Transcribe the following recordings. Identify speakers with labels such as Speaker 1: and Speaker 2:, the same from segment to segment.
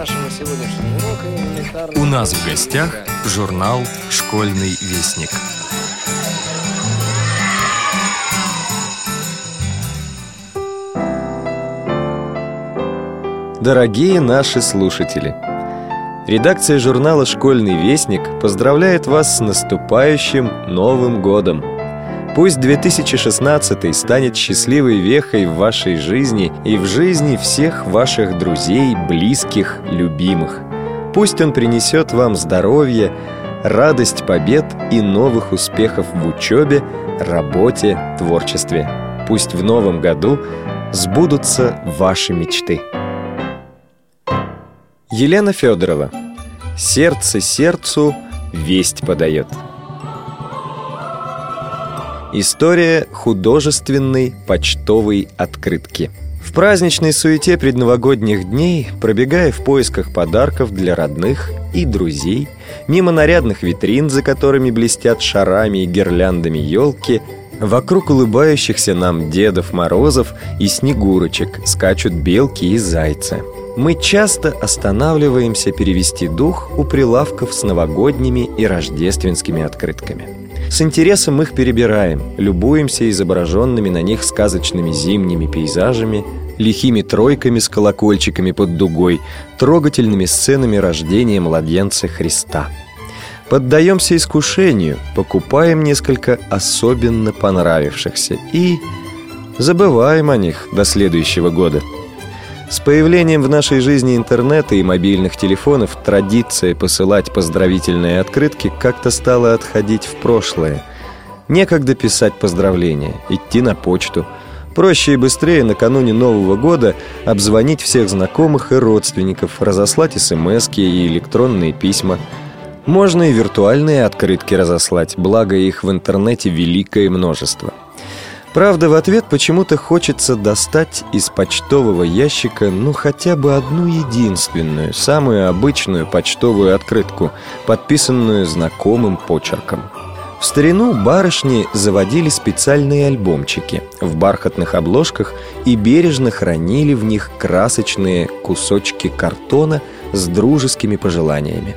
Speaker 1: нашего сегодняшнего урока элементарно...
Speaker 2: У нас в гостях журнал «Школьный вестник».
Speaker 3: Дорогие наши слушатели! Редакция журнала «Школьный вестник» поздравляет вас с наступающим Новым годом! Пусть 2016 станет счастливой вехой в вашей жизни и в жизни всех ваших друзей, близких, любимых. Пусть он принесет вам здоровье, радость побед и новых успехов в учебе, работе, творчестве. Пусть в новом году сбудутся ваши мечты. Елена Федорова. Сердце сердцу весть подает. История художественной почтовой открытки. В праздничной суете предновогодних дней, пробегая в поисках подарков для родных и друзей, мимо нарядных витрин, за которыми блестят шарами и гирляндами елки, вокруг улыбающихся нам Дедов Морозов и Снегурочек скачут белки и зайцы – мы часто останавливаемся перевести дух у прилавков с новогодними и рождественскими открытками. С интересом их перебираем, любуемся изображенными на них сказочными зимними пейзажами, лихими тройками с колокольчиками под дугой, трогательными сценами рождения младенца Христа. Поддаемся искушению, покупаем несколько особенно понравившихся и забываем о них до следующего года – с появлением в нашей жизни интернета и мобильных телефонов традиция посылать поздравительные открытки как-то стала отходить в прошлое. Некогда писать поздравления, идти на почту. Проще и быстрее накануне Нового года обзвонить всех знакомых и родственников, разослать смс и электронные письма. Можно и виртуальные открытки разослать, благо их в интернете великое множество. Правда, в ответ почему-то хочется достать из почтового ящика ну хотя бы одну единственную, самую обычную почтовую открытку, подписанную знакомым почерком. В старину барышни заводили специальные альбомчики в бархатных обложках и бережно хранили в них красочные кусочки картона с дружескими пожеланиями.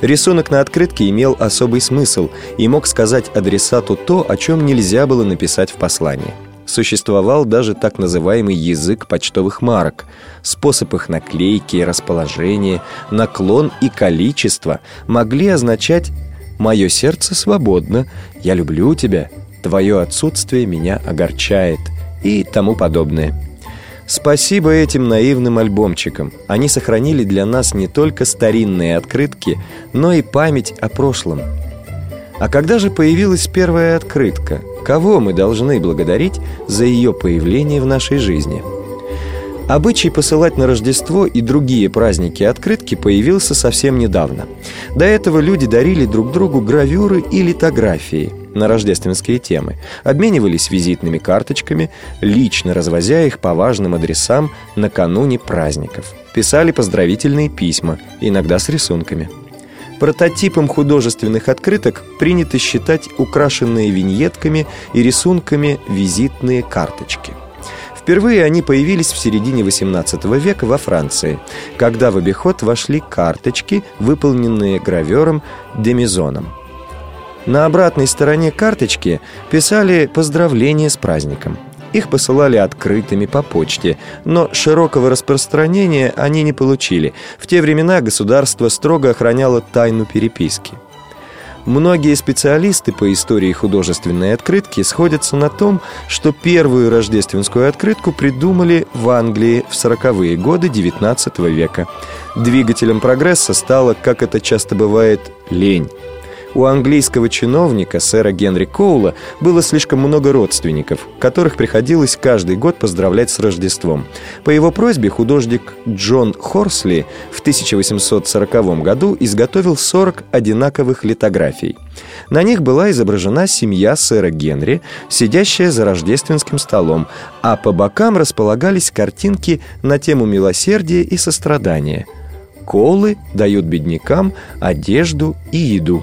Speaker 3: Рисунок на открытке имел особый смысл и мог сказать адресату то, о чем нельзя было написать в послании. Существовал даже так называемый язык почтовых марок. Способ их наклейки, расположения, наклон и количество могли означать «Мое сердце свободно», «Я люблю тебя», «Твое отсутствие меня огорчает» и тому подобное. Спасибо этим наивным альбомчикам. Они сохранили для нас не только старинные открытки, но и память о прошлом. А когда же появилась первая открытка? Кого мы должны благодарить за ее появление в нашей жизни? Обычай посылать на Рождество и другие праздники открытки появился совсем недавно. До этого люди дарили друг другу гравюры и литографии на рождественские темы, обменивались визитными карточками, лично развозя их по важным адресам накануне праздников. Писали поздравительные письма, иногда с рисунками. Прототипом художественных открыток принято считать украшенные виньетками и рисунками визитные карточки – Впервые они появились в середине XVIII века во Франции, когда в обиход вошли карточки, выполненные гравером Демизоном. На обратной стороне карточки писали поздравления с праздником. Их посылали открытыми по почте, но широкого распространения они не получили. В те времена государство строго охраняло тайну переписки. Многие специалисты по истории художественной открытки сходятся на том, что первую рождественскую открытку придумали в Англии в 40-е годы XIX века. Двигателем прогресса стала, как это часто бывает, лень. У английского чиновника, сэра Генри Коула, было слишком много родственников, которых приходилось каждый год поздравлять с Рождеством. По его просьбе художник Джон Хорсли в 1840 году изготовил 40 одинаковых литографий. На них была изображена семья сэра Генри, сидящая за рождественским столом, а по бокам располагались картинки на тему милосердия и сострадания. Колы дают беднякам одежду и еду.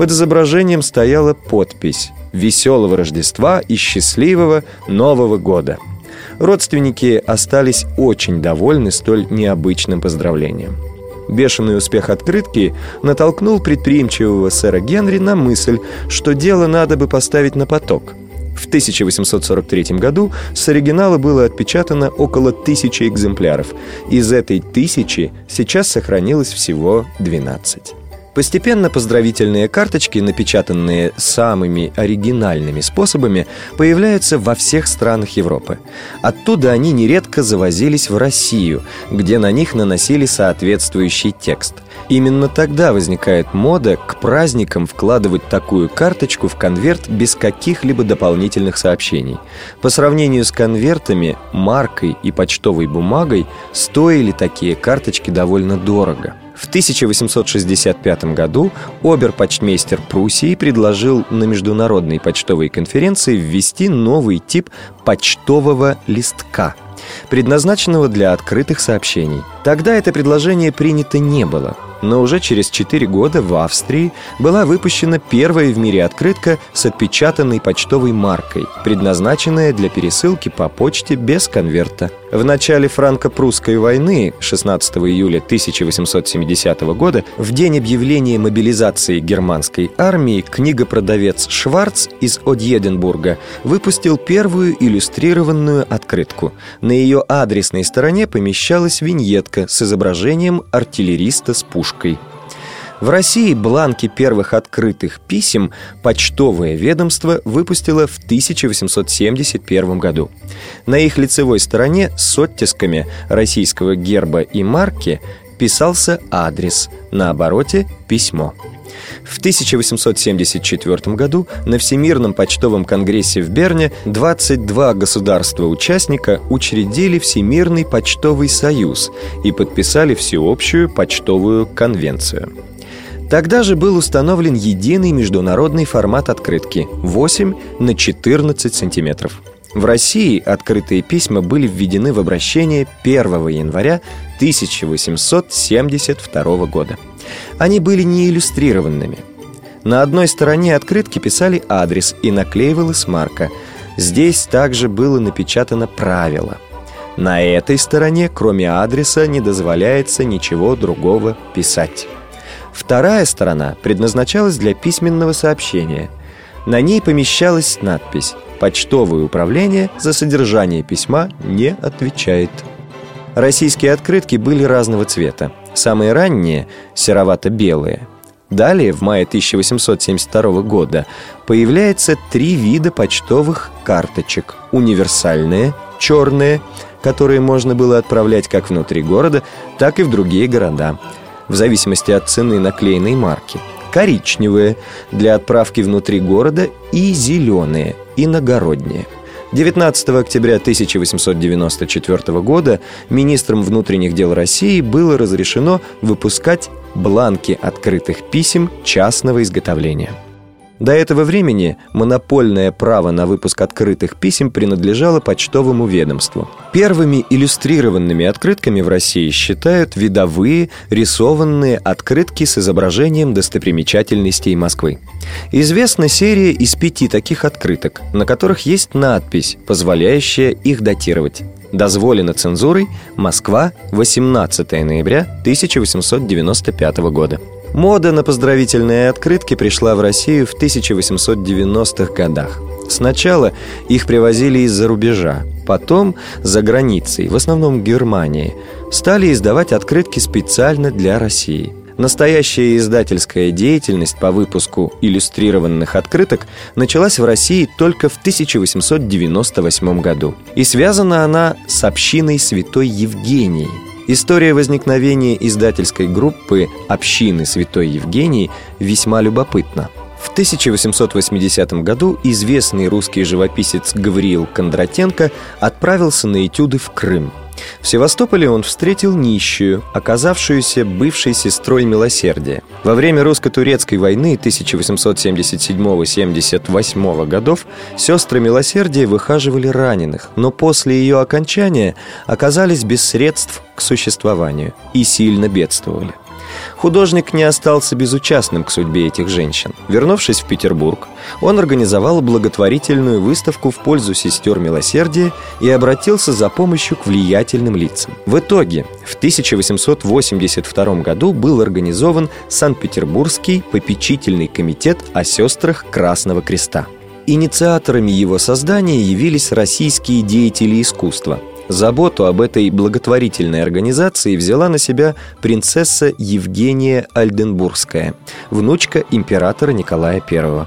Speaker 3: Под изображением стояла подпись «Веселого Рождества и счастливого Нового года». Родственники остались очень довольны столь необычным поздравлением. Бешеный успех открытки натолкнул предприимчивого сэра Генри на мысль, что дело надо бы поставить на поток. В 1843 году с оригинала было отпечатано около тысячи экземпляров. Из этой тысячи сейчас сохранилось всего 12. Постепенно поздравительные карточки, напечатанные самыми оригинальными способами, появляются во всех странах Европы. Оттуда они нередко завозились в Россию, где на них наносили соответствующий текст. Именно тогда возникает мода к праздникам вкладывать такую карточку в конверт без каких-либо дополнительных сообщений. По сравнению с конвертами, маркой и почтовой бумагой стоили такие карточки довольно дорого. В 1865 году оберпочтмейстер Пруссии предложил на международной почтовой конференции ввести новый тип почтового листка, предназначенного для открытых сообщений. Тогда это предложение принято не было – но уже через 4 года в Австрии была выпущена первая в мире открытка с отпечатанной почтовой маркой, предназначенная для пересылки по почте без конверта. В начале франко-прусской войны 16 июля 1870 года, в день объявления мобилизации германской армии, книгопродавец Шварц из Одьеденбурга выпустил первую иллюстрированную открытку. На ее адресной стороне помещалась виньетка с изображением артиллериста с пушкой бабушкой. В России бланки первых открытых писем почтовое ведомство выпустило в 1871 году. На их лицевой стороне с оттисками российского герба и марки писался адрес, на обороте – письмо. В 1874 году на Всемирном почтовом конгрессе в Берне 22 государства-участника учредили Всемирный почтовый союз и подписали Всеобщую почтовую конвенцию. Тогда же был установлен единый международный формат открытки 8 на 14 сантиметров. В России открытые письма были введены в обращение 1 января 1872 года. Они были не иллюстрированными. На одной стороне открытки писали адрес и наклеивалась марка. Здесь также было напечатано правило. На этой стороне, кроме адреса, не дозволяется ничего другого писать. Вторая сторона предназначалась для письменного сообщения. На ней помещалась надпись «Почтовое управление за содержание письма не отвечает». Российские открытки были разного цвета. Самые ранние – серовато-белые. Далее, в мае 1872 года, появляется три вида почтовых карточек. Универсальные, черные, которые можно было отправлять как внутри города, так и в другие города, в зависимости от цены наклеенной марки. Коричневые, для отправки внутри города, и зеленые, иногородние – 19 октября 1894 года министром внутренних дел России было разрешено выпускать бланки открытых писем частного изготовления. До этого времени монопольное право на выпуск открытых писем принадлежало почтовому ведомству. Первыми иллюстрированными открытками в России считают видовые рисованные открытки с изображением достопримечательностей Москвы. Известна серия из пяти таких открыток, на которых есть надпись, позволяющая их датировать. Дозволено цензурой Москва, 18 ноября 1895 года. Мода на поздравительные открытки пришла в Россию в 1890-х годах. Сначала их привозили из-за рубежа, потом за границей, в основном Германии, стали издавать открытки специально для России. Настоящая издательская деятельность по выпуску иллюстрированных открыток началась в России только в 1898 году. И связана она с общиной Святой Евгении – История возникновения издательской группы «Общины Святой Евгении» весьма любопытна. В 1880 году известный русский живописец Гавриил Кондратенко отправился на этюды в Крым. В Севастополе он встретил нищую, оказавшуюся бывшей сестрой милосердия. Во время русско-турецкой войны 1877-78 годов сестры милосердия выхаживали раненых, но после ее окончания оказались без средств к существованию и сильно бедствовали. Художник не остался безучастным к судьбе этих женщин. Вернувшись в Петербург, он организовал благотворительную выставку в пользу сестер милосердия и обратился за помощью к влиятельным лицам. В итоге в 1882 году был организован Санкт-Петербургский попечительный комитет о сестрах Красного Креста. Инициаторами его создания явились российские деятели искусства. Заботу об этой благотворительной организации взяла на себя принцесса Евгения Альденбургская, внучка императора Николая I.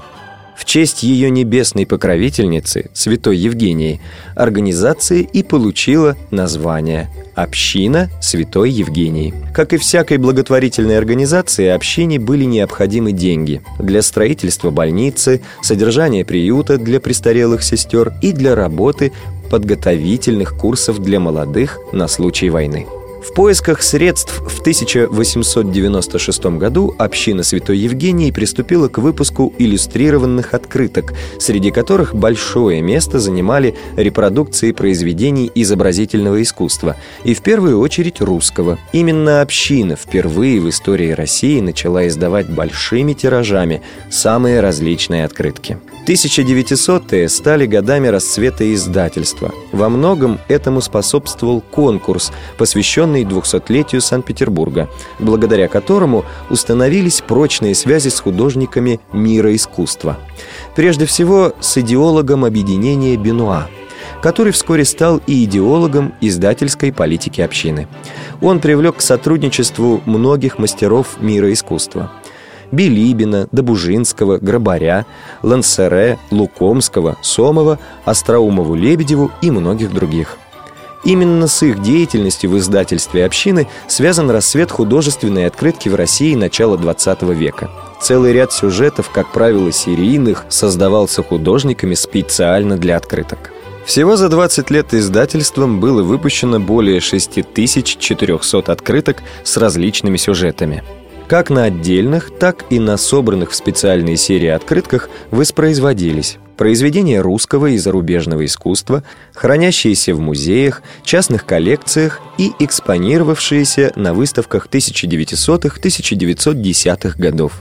Speaker 3: В честь ее небесной покровительницы, святой Евгении, организация и получила название «Община Святой Евгении». Как и всякой благотворительной организации, общине были необходимы деньги для строительства больницы, содержания приюта для престарелых сестер и для работы подготовительных курсов для молодых на случай войны. В поисках средств в 1896 году община Святой Евгении приступила к выпуску иллюстрированных открыток, среди которых большое место занимали репродукции произведений изобразительного искусства, и в первую очередь русского. Именно община впервые в истории России начала издавать большими тиражами самые различные открытки. 1900-е стали годами расцвета издательства. Во многом этому способствовал конкурс, посвященный 200-летию Санкт-Петербурга, благодаря которому установились прочные связи с художниками мира искусства. Прежде всего, с идеологом объединения Бенуа – который вскоре стал и идеологом издательской политики общины. Он привлек к сотрудничеству многих мастеров мира искусства – Билибина, Добужинского, Грабаря, Лансере, Лукомского, Сомова, Остроумову-Лебедеву и многих других. Именно с их деятельностью в издательстве общины связан рассвет художественной открытки в России начала XX века. Целый ряд сюжетов, как правило, серийных, создавался художниками специально для открыток. Всего за 20 лет издательством было выпущено более 6400 открыток с различными сюжетами. Как на отдельных, так и на собранных в специальные серии открытках воспроизводились. Произведения русского и зарубежного искусства, хранящиеся в музеях, частных коллекциях и экспонировавшиеся на выставках 1900-1910-х годов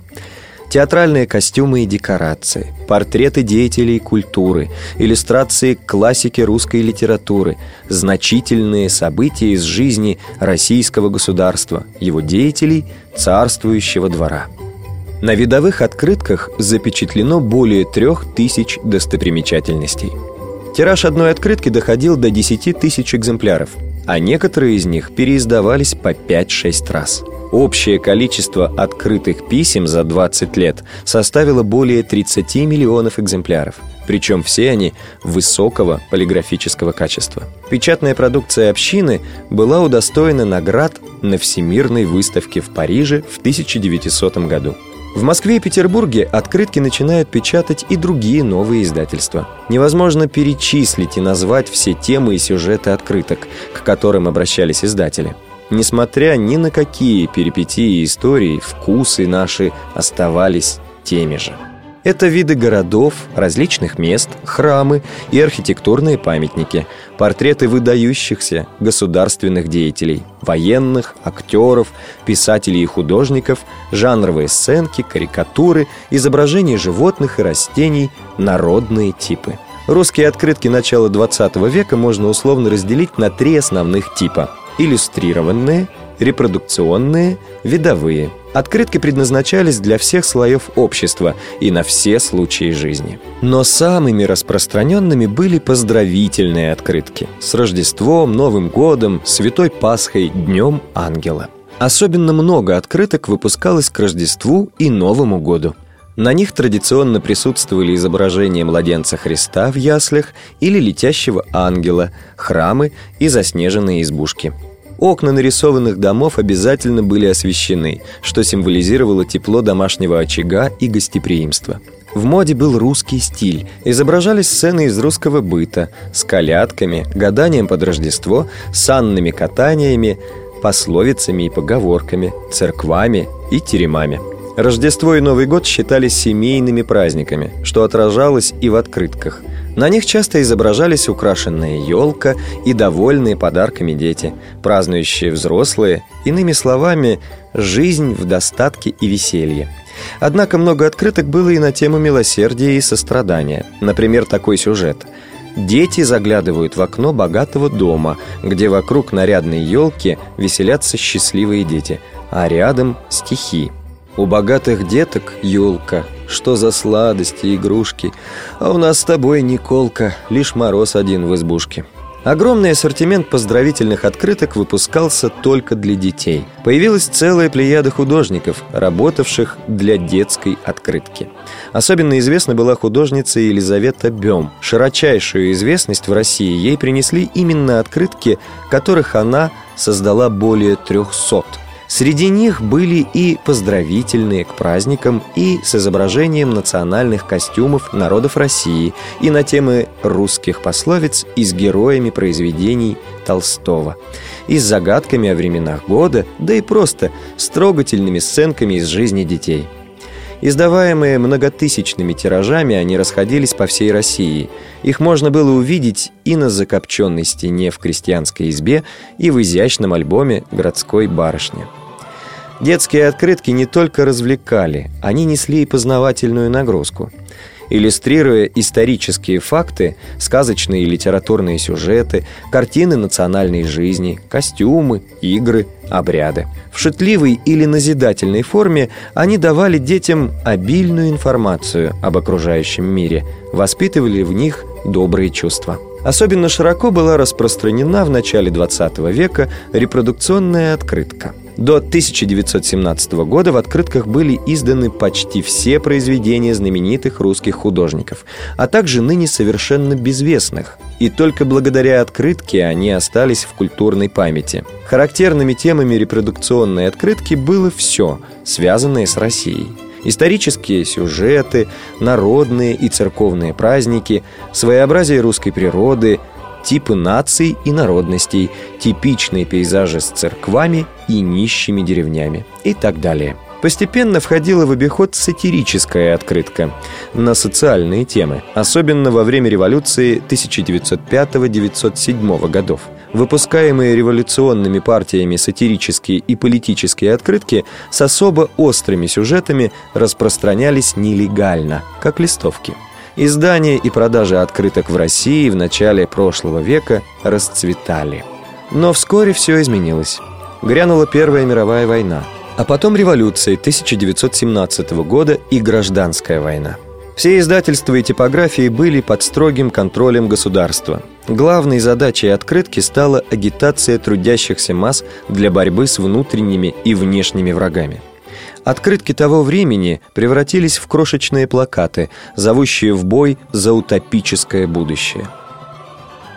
Speaker 3: театральные костюмы и декорации, портреты деятелей культуры, иллюстрации классики русской литературы, значительные события из жизни российского государства, его деятелей, царствующего двора. На видовых открытках запечатлено более трех тысяч достопримечательностей. Тираж одной открытки доходил до 10 тысяч экземпляров, а некоторые из них переиздавались по 5-6 раз – Общее количество открытых писем за 20 лет составило более 30 миллионов экземпляров. Причем все они высокого полиграфического качества. Печатная продукция общины была удостоена наград на Всемирной выставке в Париже в 1900 году. В Москве и Петербурге открытки начинают печатать и другие новые издательства. Невозможно перечислить и назвать все темы и сюжеты открыток, к которым обращались издатели. Несмотря ни на какие перипетии истории, вкусы наши оставались теми же. Это виды городов, различных мест, храмы и архитектурные памятники, портреты выдающихся государственных деятелей, военных, актеров, писателей и художников, жанровые сценки, карикатуры, изображения животных и растений, народные типы. Русские открытки начала 20 века можно условно разделить на три основных типа – иллюстрированные, репродукционные, видовые. Открытки предназначались для всех слоев общества и на все случаи жизни. Но самыми распространенными были поздравительные открытки с Рождеством, Новым годом, Святой Пасхой, Днем Ангела. Особенно много открыток выпускалось к Рождеству и Новому году. На них традиционно присутствовали изображения младенца Христа в яслях или летящего ангела, храмы и заснеженные избушки. Окна нарисованных домов обязательно были освещены, что символизировало тепло домашнего очага и гостеприимство. В моде был русский стиль. Изображались сцены из русского быта с колядками, гаданием под Рождество, санными катаниями, пословицами и поговорками, церквами и теремами. Рождество и Новый год считались семейными праздниками, что отражалось и в открытках. На них часто изображались украшенная елка и довольные подарками дети, празднующие взрослые, иными словами, жизнь в достатке и веселье. Однако много открыток было и на тему милосердия и сострадания. Например, такой сюжет. Дети заглядывают в окно богатого дома, где вокруг нарядной елки веселятся счастливые дети, а рядом стихи. У богатых деток елка, что за сладости игрушки, а у нас с тобой, Николка, лишь мороз один в избушке. Огромный ассортимент поздравительных открыток выпускался только для детей. Появилась целая плеяда художников, работавших для детской открытки. Особенно известна была художница Елизавета Бем. Широчайшую известность в России ей принесли именно открытки, которых она создала более трехсот – Среди них были и поздравительные к праздникам, и с изображением национальных костюмов народов России, и на темы русских пословиц, и с героями произведений Толстого, и с загадками о временах года, да и просто с трогательными сценками из жизни детей. Издаваемые многотысячными тиражами, они расходились по всей России. Их можно было увидеть и на закопченной стене в крестьянской избе, и в изящном альбоме городской барышни. Детские открытки не только развлекали, они несли и познавательную нагрузку. Иллюстрируя исторические факты, сказочные и литературные сюжеты, картины национальной жизни, костюмы, игры, обряды. В шутливой или назидательной форме они давали детям обильную информацию об окружающем мире, воспитывали в них добрые чувства. Особенно широко была распространена в начале XX века репродукционная открытка – до 1917 года в открытках были изданы почти все произведения знаменитых русских художников, а также ныне совершенно безвестных. И только благодаря открытке они остались в культурной памяти. Характерными темами репродукционной открытки было все, связанное с Россией. Исторические сюжеты, народные и церковные праздники, своеобразие русской природы – типы наций и народностей, типичные пейзажи с церквами и нищими деревнями и так далее. Постепенно входила в обиход сатирическая открытка на социальные темы, особенно во время революции 1905-1907 годов. Выпускаемые революционными партиями сатирические и политические открытки с особо острыми сюжетами распространялись нелегально, как листовки. Издание и продажа открыток в России в начале прошлого века расцветали. Но вскоре все изменилось. Грянула Первая мировая война, а потом революция 1917 года и гражданская война. Все издательства и типографии были под строгим контролем государства. Главной задачей открытки стала агитация трудящихся масс для борьбы с внутренними и внешними врагами – Открытки того времени превратились в крошечные плакаты, зовущие в бой за утопическое будущее.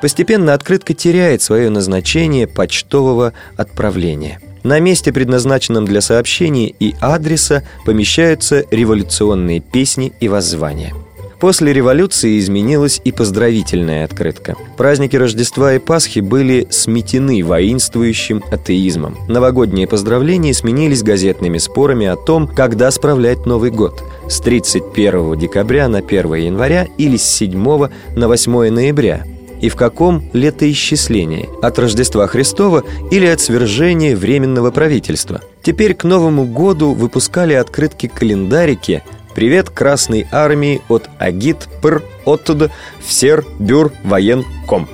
Speaker 3: Постепенно открытка теряет свое назначение почтового отправления. На месте, предназначенном для сообщений и адреса, помещаются революционные песни и воззвания – После революции изменилась и поздравительная открытка. Праздники Рождества и Пасхи были сметены воинствующим атеизмом. Новогодние поздравления сменились газетными спорами о том, когда справлять Новый год – с 31 декабря на 1 января или с 7 на 8 ноября – и в каком летоисчислении – от Рождества Христова или от свержения Временного правительства. Теперь к Новому году выпускали открытки-календарики Привет Красной Армии от Агит Пр Оттуда Всер Бюр Военком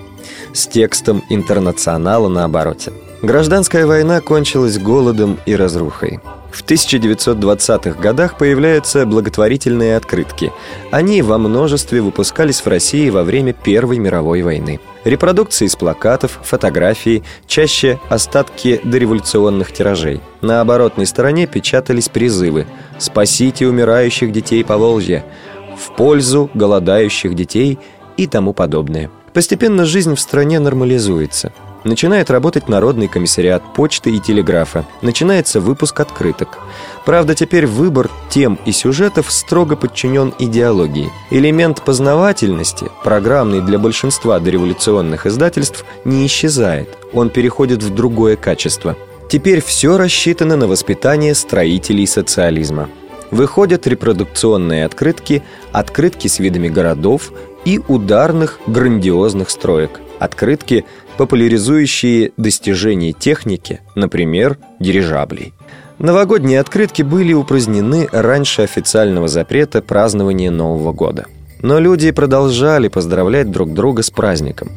Speaker 3: с текстом «Интернационала» на обороте. Гражданская война кончилась голодом и разрухой. В 1920-х годах появляются благотворительные открытки. Они во множестве выпускались в России во время Первой мировой войны. Репродукции из плакатов, фотографии, чаще остатки дореволюционных тиражей. На оборотной стороне печатались призывы «Спасите умирающих детей по Волжье», «В пользу голодающих детей» и тому подобное. Постепенно жизнь в стране нормализуется – Начинает работать Народный комиссариат почты и телеграфа. Начинается выпуск открыток. Правда, теперь выбор тем и сюжетов строго подчинен идеологии. Элемент познавательности, программный для большинства дореволюционных издательств, не исчезает. Он переходит в другое качество. Теперь все рассчитано на воспитание строителей социализма. Выходят репродукционные открытки, открытки с видами городов, и ударных грандиозных строек. Открытки, популяризующие достижения техники, например, дирижаблей. Новогодние открытки были упразднены раньше официального запрета празднования Нового года. Но люди продолжали поздравлять друг друга с праздником.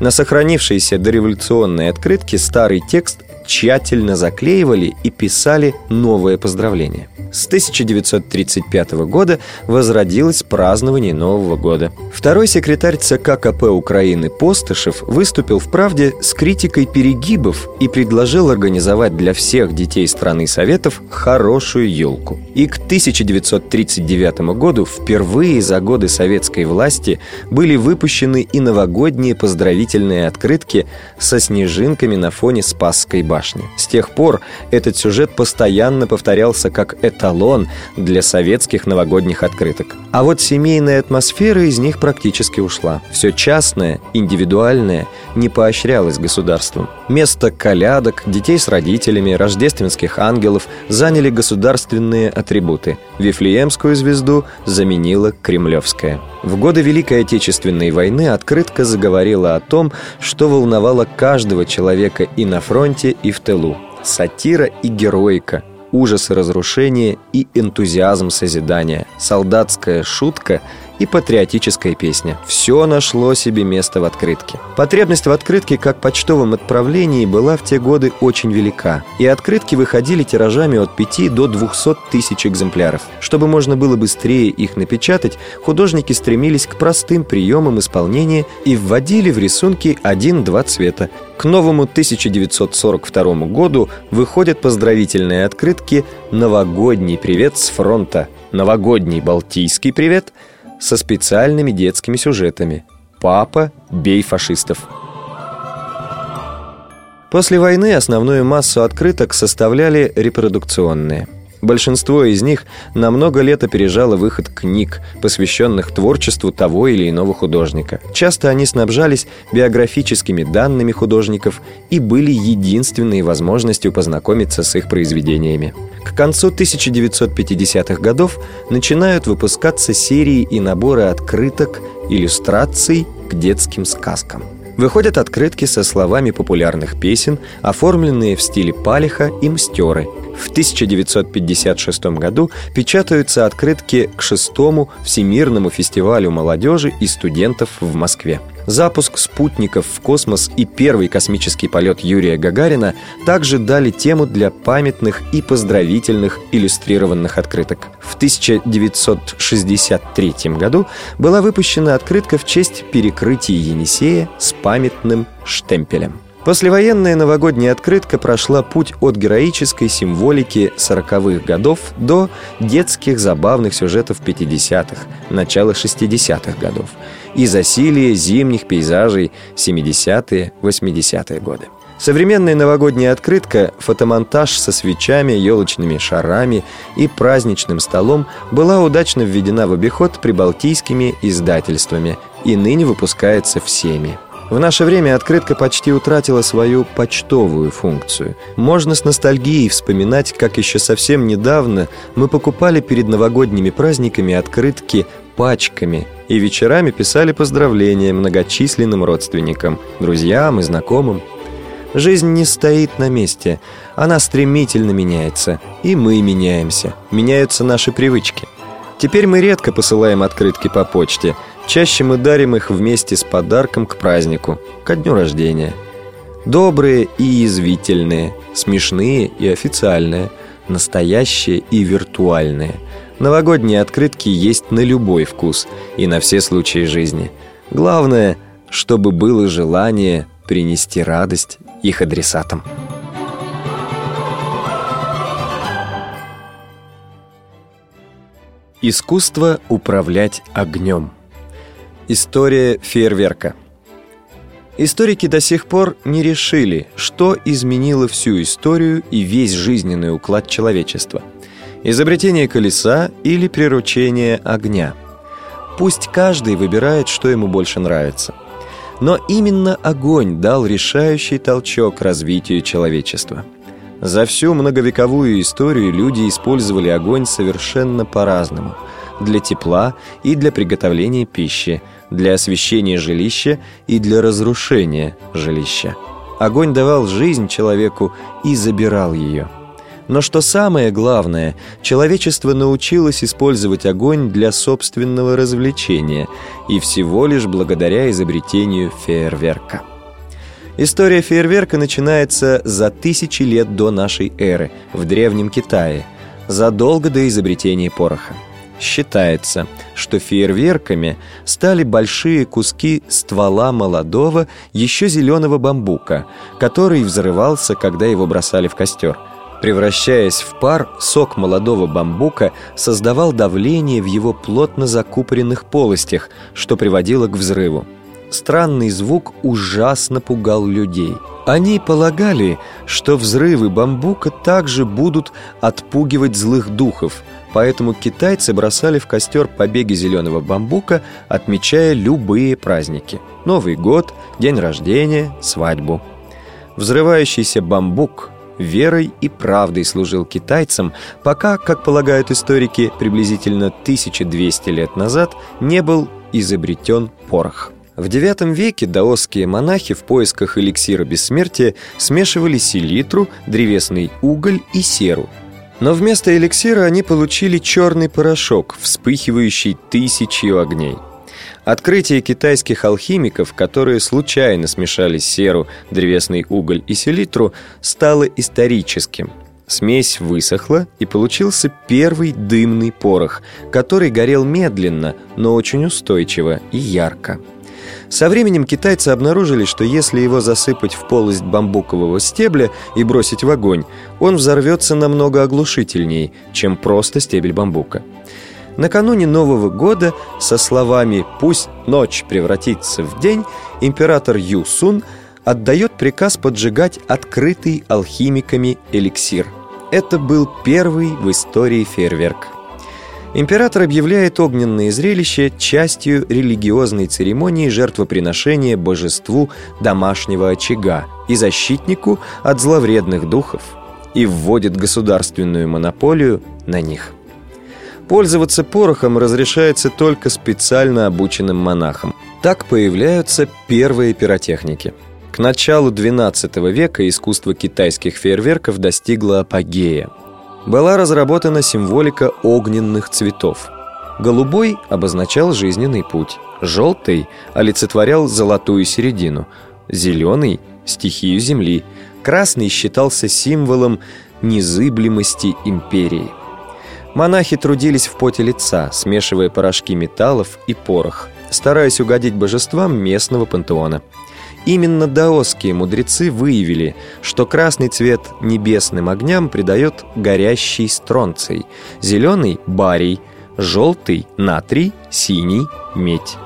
Speaker 3: На сохранившиеся дореволюционные открытки старый текст тщательно заклеивали и писали новое поздравление. С 1935 года возродилось празднование Нового года. Второй секретарь ЦК КП Украины Постышев выступил в «Правде» с критикой перегибов и предложил организовать для всех детей страны Советов хорошую елку. И к 1939 году впервые за годы советской власти были выпущены и новогодние поздравительные открытки со снежинками на фоне Спасской башни. С тех пор этот сюжет постоянно повторялся как эталон для советских новогодних открыток. А вот семейная атмосфера из них практически ушла. Все частное, индивидуальное не поощрялось государством. Место колядок, детей с родителями, рождественских ангелов заняли государственные атрибуты. Вифлеемскую звезду заменила кремлевская. В годы Великой Отечественной войны открытка заговорила о том, что волновало каждого человека и на фронте, и в тылу. Сатира и героика, ужас и разрушение и энтузиазм созидания, солдатская шутка и патриотическая песня. Все нашло себе место в открытке. Потребность в открытке как почтовом отправлении была в те годы очень велика, и открытки выходили тиражами от 5 до 200 тысяч экземпляров. Чтобы можно было быстрее их напечатать, художники стремились к простым приемам исполнения и вводили в рисунки один-два цвета. К новому 1942 году выходят поздравительные открытки «Новогодний привет с фронта», «Новогодний Балтийский привет», со специальными детскими сюжетами «Папа, бей фашистов». После войны основную массу открыток составляли репродукционные – Большинство из них на много лет опережало выход книг, посвященных творчеству того или иного художника. Часто они снабжались биографическими данными художников и были единственной возможностью познакомиться с их произведениями. К концу 1950-х годов начинают выпускаться серии и наборы открыток, иллюстраций к детским сказкам. Выходят открытки со словами популярных песен, оформленные в стиле палиха и мстеры – в 1956 году печатаются открытки к шестому Всемирному фестивалю молодежи и студентов в Москве. Запуск спутников в космос и первый космический полет Юрия Гагарина также дали тему для памятных и поздравительных иллюстрированных открыток. В 1963 году была выпущена открытка в честь перекрытия Енисея с памятным штемпелем. Послевоенная новогодняя открытка прошла путь от героической символики 40-х годов до детских забавных сюжетов 50-х, начала 60-х годов и засилие зимних пейзажей 70-е, 80-е годы. Современная новогодняя открытка, фотомонтаж со свечами, елочными шарами и праздничным столом была удачно введена в обиход прибалтийскими издательствами и ныне выпускается всеми. В наше время открытка почти утратила свою почтовую функцию. Можно с ностальгией вспоминать, как еще совсем недавно мы покупали перед новогодними праздниками открытки пачками и вечерами писали поздравления многочисленным родственникам, друзьям и знакомым. Жизнь не стоит на месте, она стремительно меняется, и мы меняемся, меняются наши привычки. Теперь мы редко посылаем открытки по почте – Чаще мы дарим их вместе с подарком к празднику, ко дню рождения. Добрые и язвительные, смешные и официальные, настоящие и виртуальные. Новогодние открытки есть на любой вкус и на все случаи жизни. Главное, чтобы было желание принести радость их адресатам. Искусство управлять огнем – История фейерверка Историки до сих пор не решили, что изменило всю историю и весь жизненный уклад человечества. Изобретение колеса или приручение огня. Пусть каждый выбирает, что ему больше нравится. Но именно огонь дал решающий толчок развитию человечества. За всю многовековую историю люди использовали огонь совершенно по-разному – для тепла и для приготовления пищи, для освещения жилища и для разрушения жилища. Огонь давал жизнь человеку и забирал ее. Но что самое главное, человечество научилось использовать огонь для собственного развлечения и всего лишь благодаря изобретению фейерверка. История фейерверка начинается за тысячи лет до нашей эры в Древнем Китае, задолго до изобретения пороха. Считается, что фейерверками стали большие куски ствола молодого, еще зеленого бамбука, который взрывался, когда его бросали в костер. Превращаясь в пар, сок молодого бамбука создавал давление в его плотно закупоренных полостях, что приводило к взрыву. Странный звук ужасно пугал людей. Они полагали, что взрывы бамбука также будут отпугивать злых духов, поэтому китайцы бросали в костер побеги зеленого бамбука, отмечая любые праздники. Новый год, день рождения, свадьбу. Взрывающийся бамбук верой и правдой служил китайцам, пока, как полагают историки, приблизительно 1200 лет назад не был изобретен порох. В IX веке даосские монахи в поисках эликсира бессмертия смешивали селитру, древесный уголь и серу. Но вместо эликсира они получили черный порошок, вспыхивающий тысячью огней. Открытие китайских алхимиков, которые случайно смешали серу, древесный уголь и селитру, стало историческим. Смесь высохла, и получился первый дымный порох, который горел медленно, но очень устойчиво и ярко. Со временем китайцы обнаружили, что если его засыпать в полость бамбукового стебля и бросить в огонь, он взорвется намного оглушительней, чем просто стебель бамбука. Накануне Нового года со словами «пусть ночь превратится в день» император Ю Сун отдает приказ поджигать открытый алхимиками эликсир. Это был первый в истории фейерверк. Император объявляет огненные зрелища частью религиозной церемонии жертвоприношения божеству домашнего очага и защитнику от зловредных духов и вводит государственную монополию на них. Пользоваться порохом разрешается только специально обученным монахам. Так появляются первые пиротехники. К началу XII века искусство китайских фейерверков достигло апогея – была разработана символика огненных цветов. Голубой обозначал жизненный путь, желтый олицетворял золотую середину, зеленый – стихию земли, красный считался символом незыблемости империи. Монахи трудились в поте лица, смешивая порошки металлов и порох, стараясь угодить божествам местного пантеона – Именно даосские мудрецы выявили, что красный цвет небесным огням придает горящий стронций, зеленый – барий, желтый – натрий, синий – медь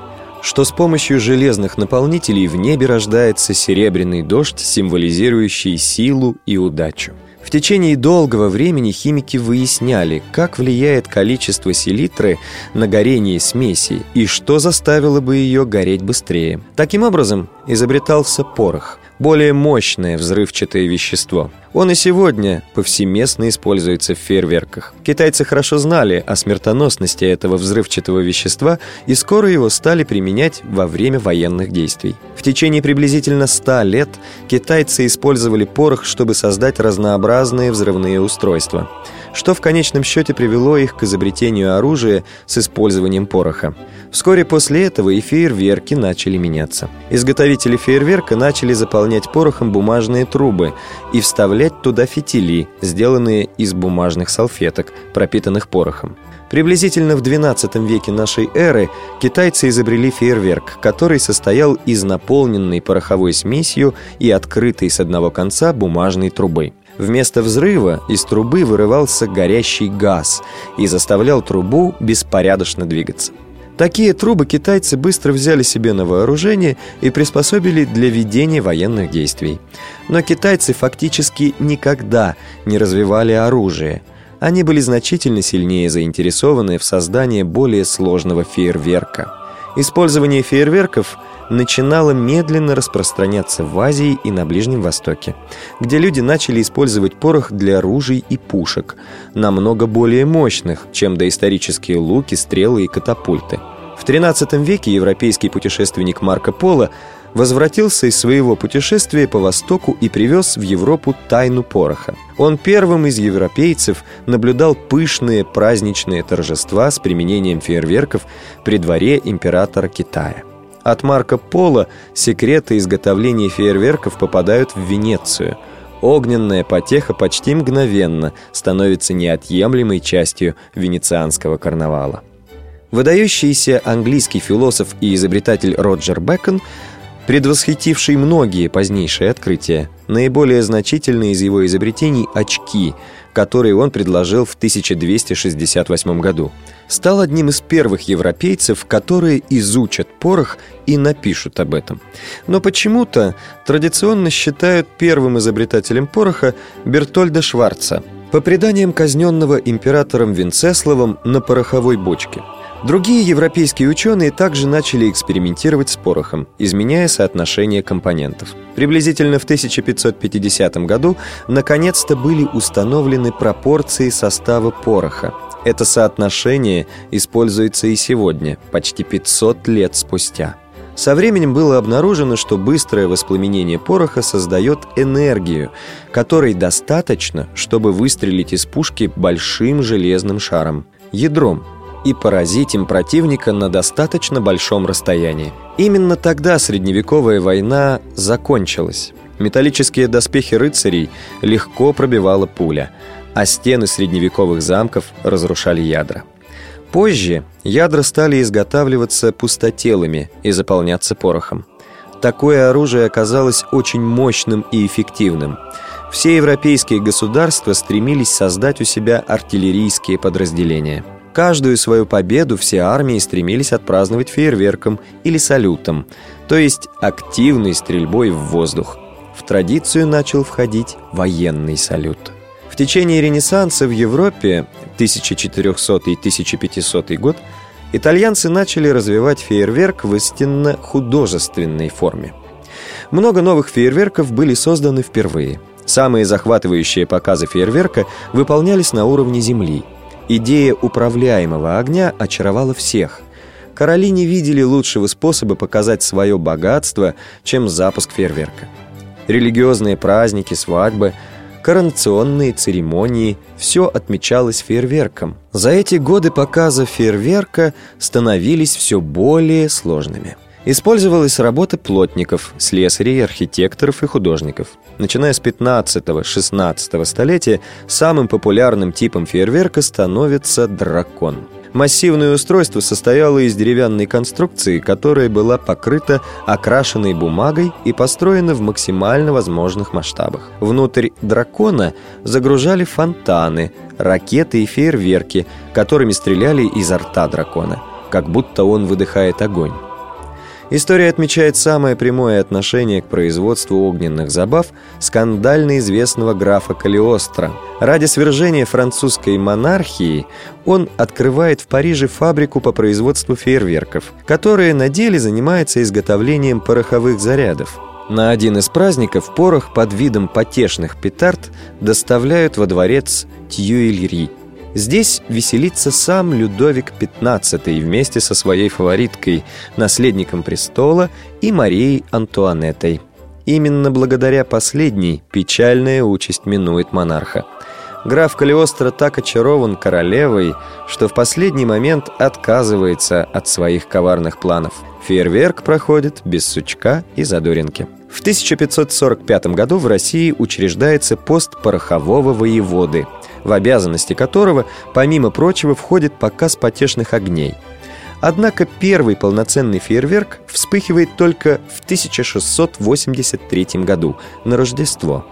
Speaker 3: что с помощью железных наполнителей в небе рождается серебряный дождь, символизирующий силу и удачу. В течение долгого времени химики выясняли, как влияет количество селитры на горение смеси и что заставило бы ее гореть быстрее. Таким образом, изобретался порох – более мощное взрывчатое вещество. Он и сегодня повсеместно используется в фейерверках. Китайцы хорошо знали о смертоносности этого взрывчатого вещества и скоро его стали применять во время военных действий. В течение приблизительно 100 лет китайцы использовали порох, чтобы создать разнообразные взрывные устройства что в конечном счете привело их к изобретению оружия с использованием пороха. Вскоре после этого и фейерверки начали меняться. Изготовители фейерверка начали заполнять порохом бумажные трубы и вставлять туда фитили, сделанные из бумажных салфеток, пропитанных порохом. Приблизительно в XII веке нашей эры китайцы изобрели фейерверк, который состоял из наполненной пороховой смесью и открытой с одного конца бумажной трубы. Вместо взрыва из трубы вырывался горящий газ и заставлял трубу беспорядочно двигаться. Такие трубы китайцы быстро взяли себе на вооружение и приспособили для ведения военных действий. Но китайцы фактически никогда не развивали оружие. Они были значительно сильнее заинтересованы в создании более сложного фейерверка. Использование фейерверков начинало медленно распространяться в Азии и на Ближнем Востоке, где люди начали использовать порох для ружей и пушек, намного более мощных, чем доисторические луки, стрелы и катапульты. В XIII веке европейский путешественник Марко Поло возвратился из своего путешествия по Востоку и привез в Европу тайну пороха. Он первым из европейцев наблюдал пышные праздничные торжества с применением фейерверков при дворе императора Китая. От Марко Поло секреты изготовления фейерверков попадают в Венецию. Огненная потеха почти мгновенно становится неотъемлемой частью венецианского карнавала. Выдающийся английский философ и изобретатель Роджер Бэкон – предвосхитивший многие позднейшие открытия. Наиболее значительные из его изобретений – очки, которые он предложил в 1268 году. Стал одним из первых европейцев, которые изучат порох и напишут об этом. Но почему-то традиционно считают первым изобретателем пороха Бертольда Шварца, по преданиям казненного императором Венцеславом на пороховой бочке – Другие европейские ученые также начали экспериментировать с порохом, изменяя соотношение компонентов. Приблизительно в 1550 году наконец-то были установлены пропорции состава пороха. Это соотношение используется и сегодня, почти 500 лет спустя. Со временем было обнаружено, что быстрое воспламенение пороха создает энергию, которой достаточно, чтобы выстрелить из пушки большим железным шаром, ядром, и поразить им противника на достаточно большом расстоянии. Именно тогда средневековая война закончилась. Металлические доспехи рыцарей легко пробивала пуля, а стены средневековых замков разрушали ядра. Позже ядра стали изготавливаться пустотелыми и заполняться порохом. Такое оружие оказалось очень мощным и эффективным. Все европейские государства стремились создать у себя артиллерийские подразделения – Каждую свою победу все армии стремились отпраздновать фейерверком или салютом, то есть активной стрельбой в воздух. В традицию начал входить военный салют. В течение Ренессанса в Европе 1400 и 1500 год итальянцы начали развивать фейерверк в истинно художественной форме. Много новых фейерверков были созданы впервые. Самые захватывающие показы фейерверка выполнялись на уровне земли – Идея управляемого огня очаровала всех. Короли не видели лучшего способа показать свое богатство, чем запуск фейерверка. Религиозные праздники, свадьбы, коронационные церемонии – все отмечалось фейерверком. За эти годы показа фейерверка становились все более сложными – Использовалась работа плотников, слесарей, архитекторов и художников. Начиная с 15-16 столетия, самым популярным типом фейерверка становится дракон. Массивное устройство состояло из деревянной конструкции, которая была покрыта окрашенной бумагой и построена в максимально возможных масштабах. Внутрь дракона загружали фонтаны, ракеты и фейерверки, которыми стреляли изо рта дракона, как будто он выдыхает огонь. История отмечает самое прямое отношение к производству огненных забав скандально известного графа Калиостро. Ради свержения французской монархии он открывает в Париже фабрику по производству фейерверков, которая на деле занимается изготовлением пороховых зарядов. На один из праздников порох под видом потешных петард доставляют во дворец Тьюильри – Здесь веселится сам Людовик XV вместе со своей фавориткой, наследником престола и Марией Антуанеттой. Именно благодаря последней печальная участь минует монарха. Граф Калиостро так очарован королевой, что в последний момент отказывается от своих коварных планов. Фейерверк проходит без сучка и задоринки. В 1545 году в России учреждается пост порохового воеводы – в обязанности которого, помимо прочего, входит показ потешных огней. Однако первый полноценный фейерверк вспыхивает только в 1683 году, на Рождество.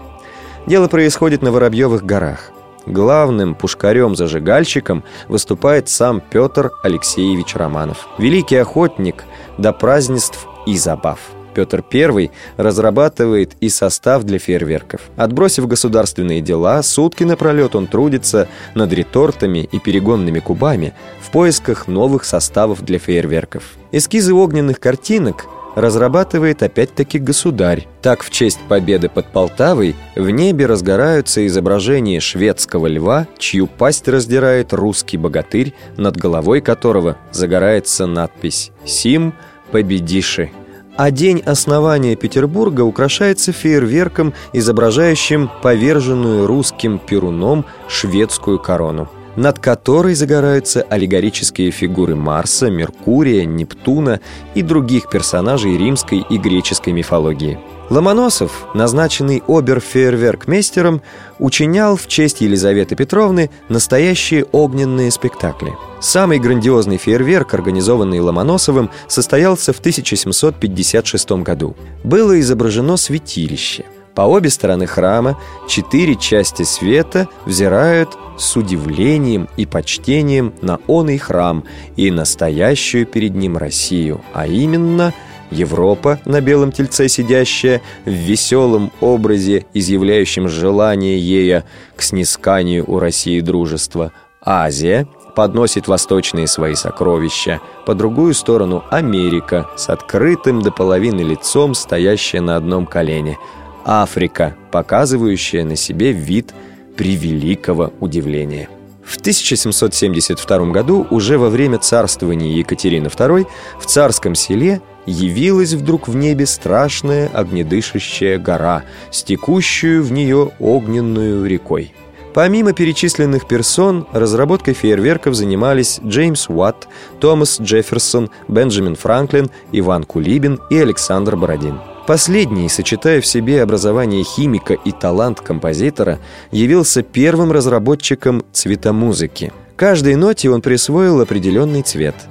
Speaker 3: Дело происходит на Воробьевых горах. Главным пушкарем-зажигальщиком выступает сам Петр Алексеевич Романов, великий охотник до празднеств и забав. Петр I разрабатывает и состав для фейерверков. Отбросив государственные дела, сутки напролет он трудится над ретортами и перегонными кубами в поисках новых составов для фейерверков. Эскизы огненных картинок разрабатывает опять-таки государь. Так, в честь победы под Полтавой в небе разгораются изображения шведского льва, чью пасть раздирает русский богатырь, над головой которого загорается надпись «Сим победиши». А день основания Петербурга украшается фейерверком, изображающим поверженную русским перуном шведскую корону над которой загораются аллегорические фигуры Марса, Меркурия, Нептуна и других персонажей римской и греческой мифологии. Ломоносов, назначенный оберфейерверкмейстером, учинял в честь Елизаветы Петровны настоящие огненные спектакли. Самый грандиозный фейерверк, организованный Ломоносовым, состоялся в 1756 году. Было изображено святилище – по обе стороны храма четыре части света взирают с удивлением и почтением на он и храм и настоящую перед ним Россию, а именно Европа, на белом тельце сидящая, в веселом образе, изъявляющем желание ея к снисканию у России дружества, Азия подносит восточные свои сокровища, по другую сторону Америка с открытым до половины лицом, стоящая на одном колене – Африка, показывающая на себе вид превеликого удивления. В 1772 году, уже во время царствования Екатерины II, в царском селе явилась вдруг в небе страшная огнедышащая гора, стекущую в нее огненную рекой. Помимо перечисленных персон, разработкой фейерверков занимались Джеймс Уатт, Томас Джефферсон, Бенджамин Франклин, Иван Кулибин и Александр Бородин. Последний, сочетая в себе образование химика и талант композитора, явился первым разработчиком цветомузыки. Каждой ноте он присвоил определенный цвет –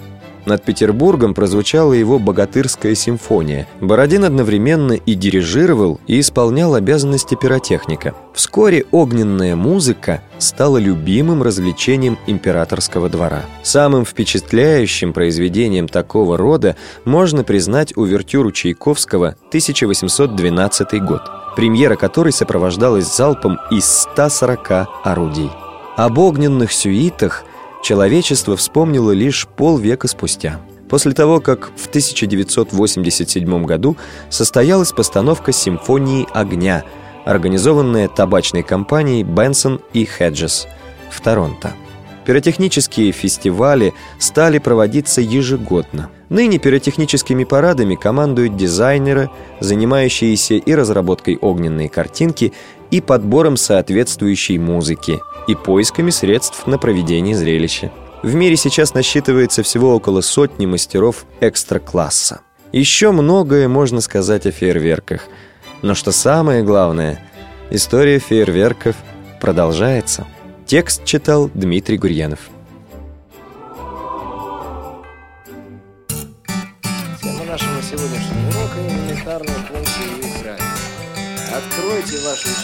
Speaker 3: над Петербургом прозвучала его «Богатырская симфония». Бородин одновременно и дирижировал, и исполнял обязанности пиротехника. Вскоре огненная музыка стала любимым развлечением императорского двора. Самым впечатляющим произведением такого рода можно признать увертюру Чайковского 1812 год, премьера которой сопровождалась залпом из 140 орудий. Об огненных сюитах – человечество вспомнило лишь полвека спустя. После того, как в 1987 году состоялась постановка «Симфонии огня», организованная табачной компанией «Бенсон и Хеджес» в Торонто. Пиротехнические фестивали стали проводиться ежегодно. Ныне пиротехническими парадами командуют дизайнеры, занимающиеся и разработкой огненной картинки, и подбором соответствующей музыки, и поисками средств на проведение зрелища. В мире сейчас насчитывается всего около сотни мастеров экстра-класса. Еще многое можно сказать о фейерверках, но что самое главное, история фейерверков продолжается. Текст читал Дмитрий Гурьянов.
Speaker 1: Тема нашего сегодняшнего урока – элементарные функции в. Откройте ваши.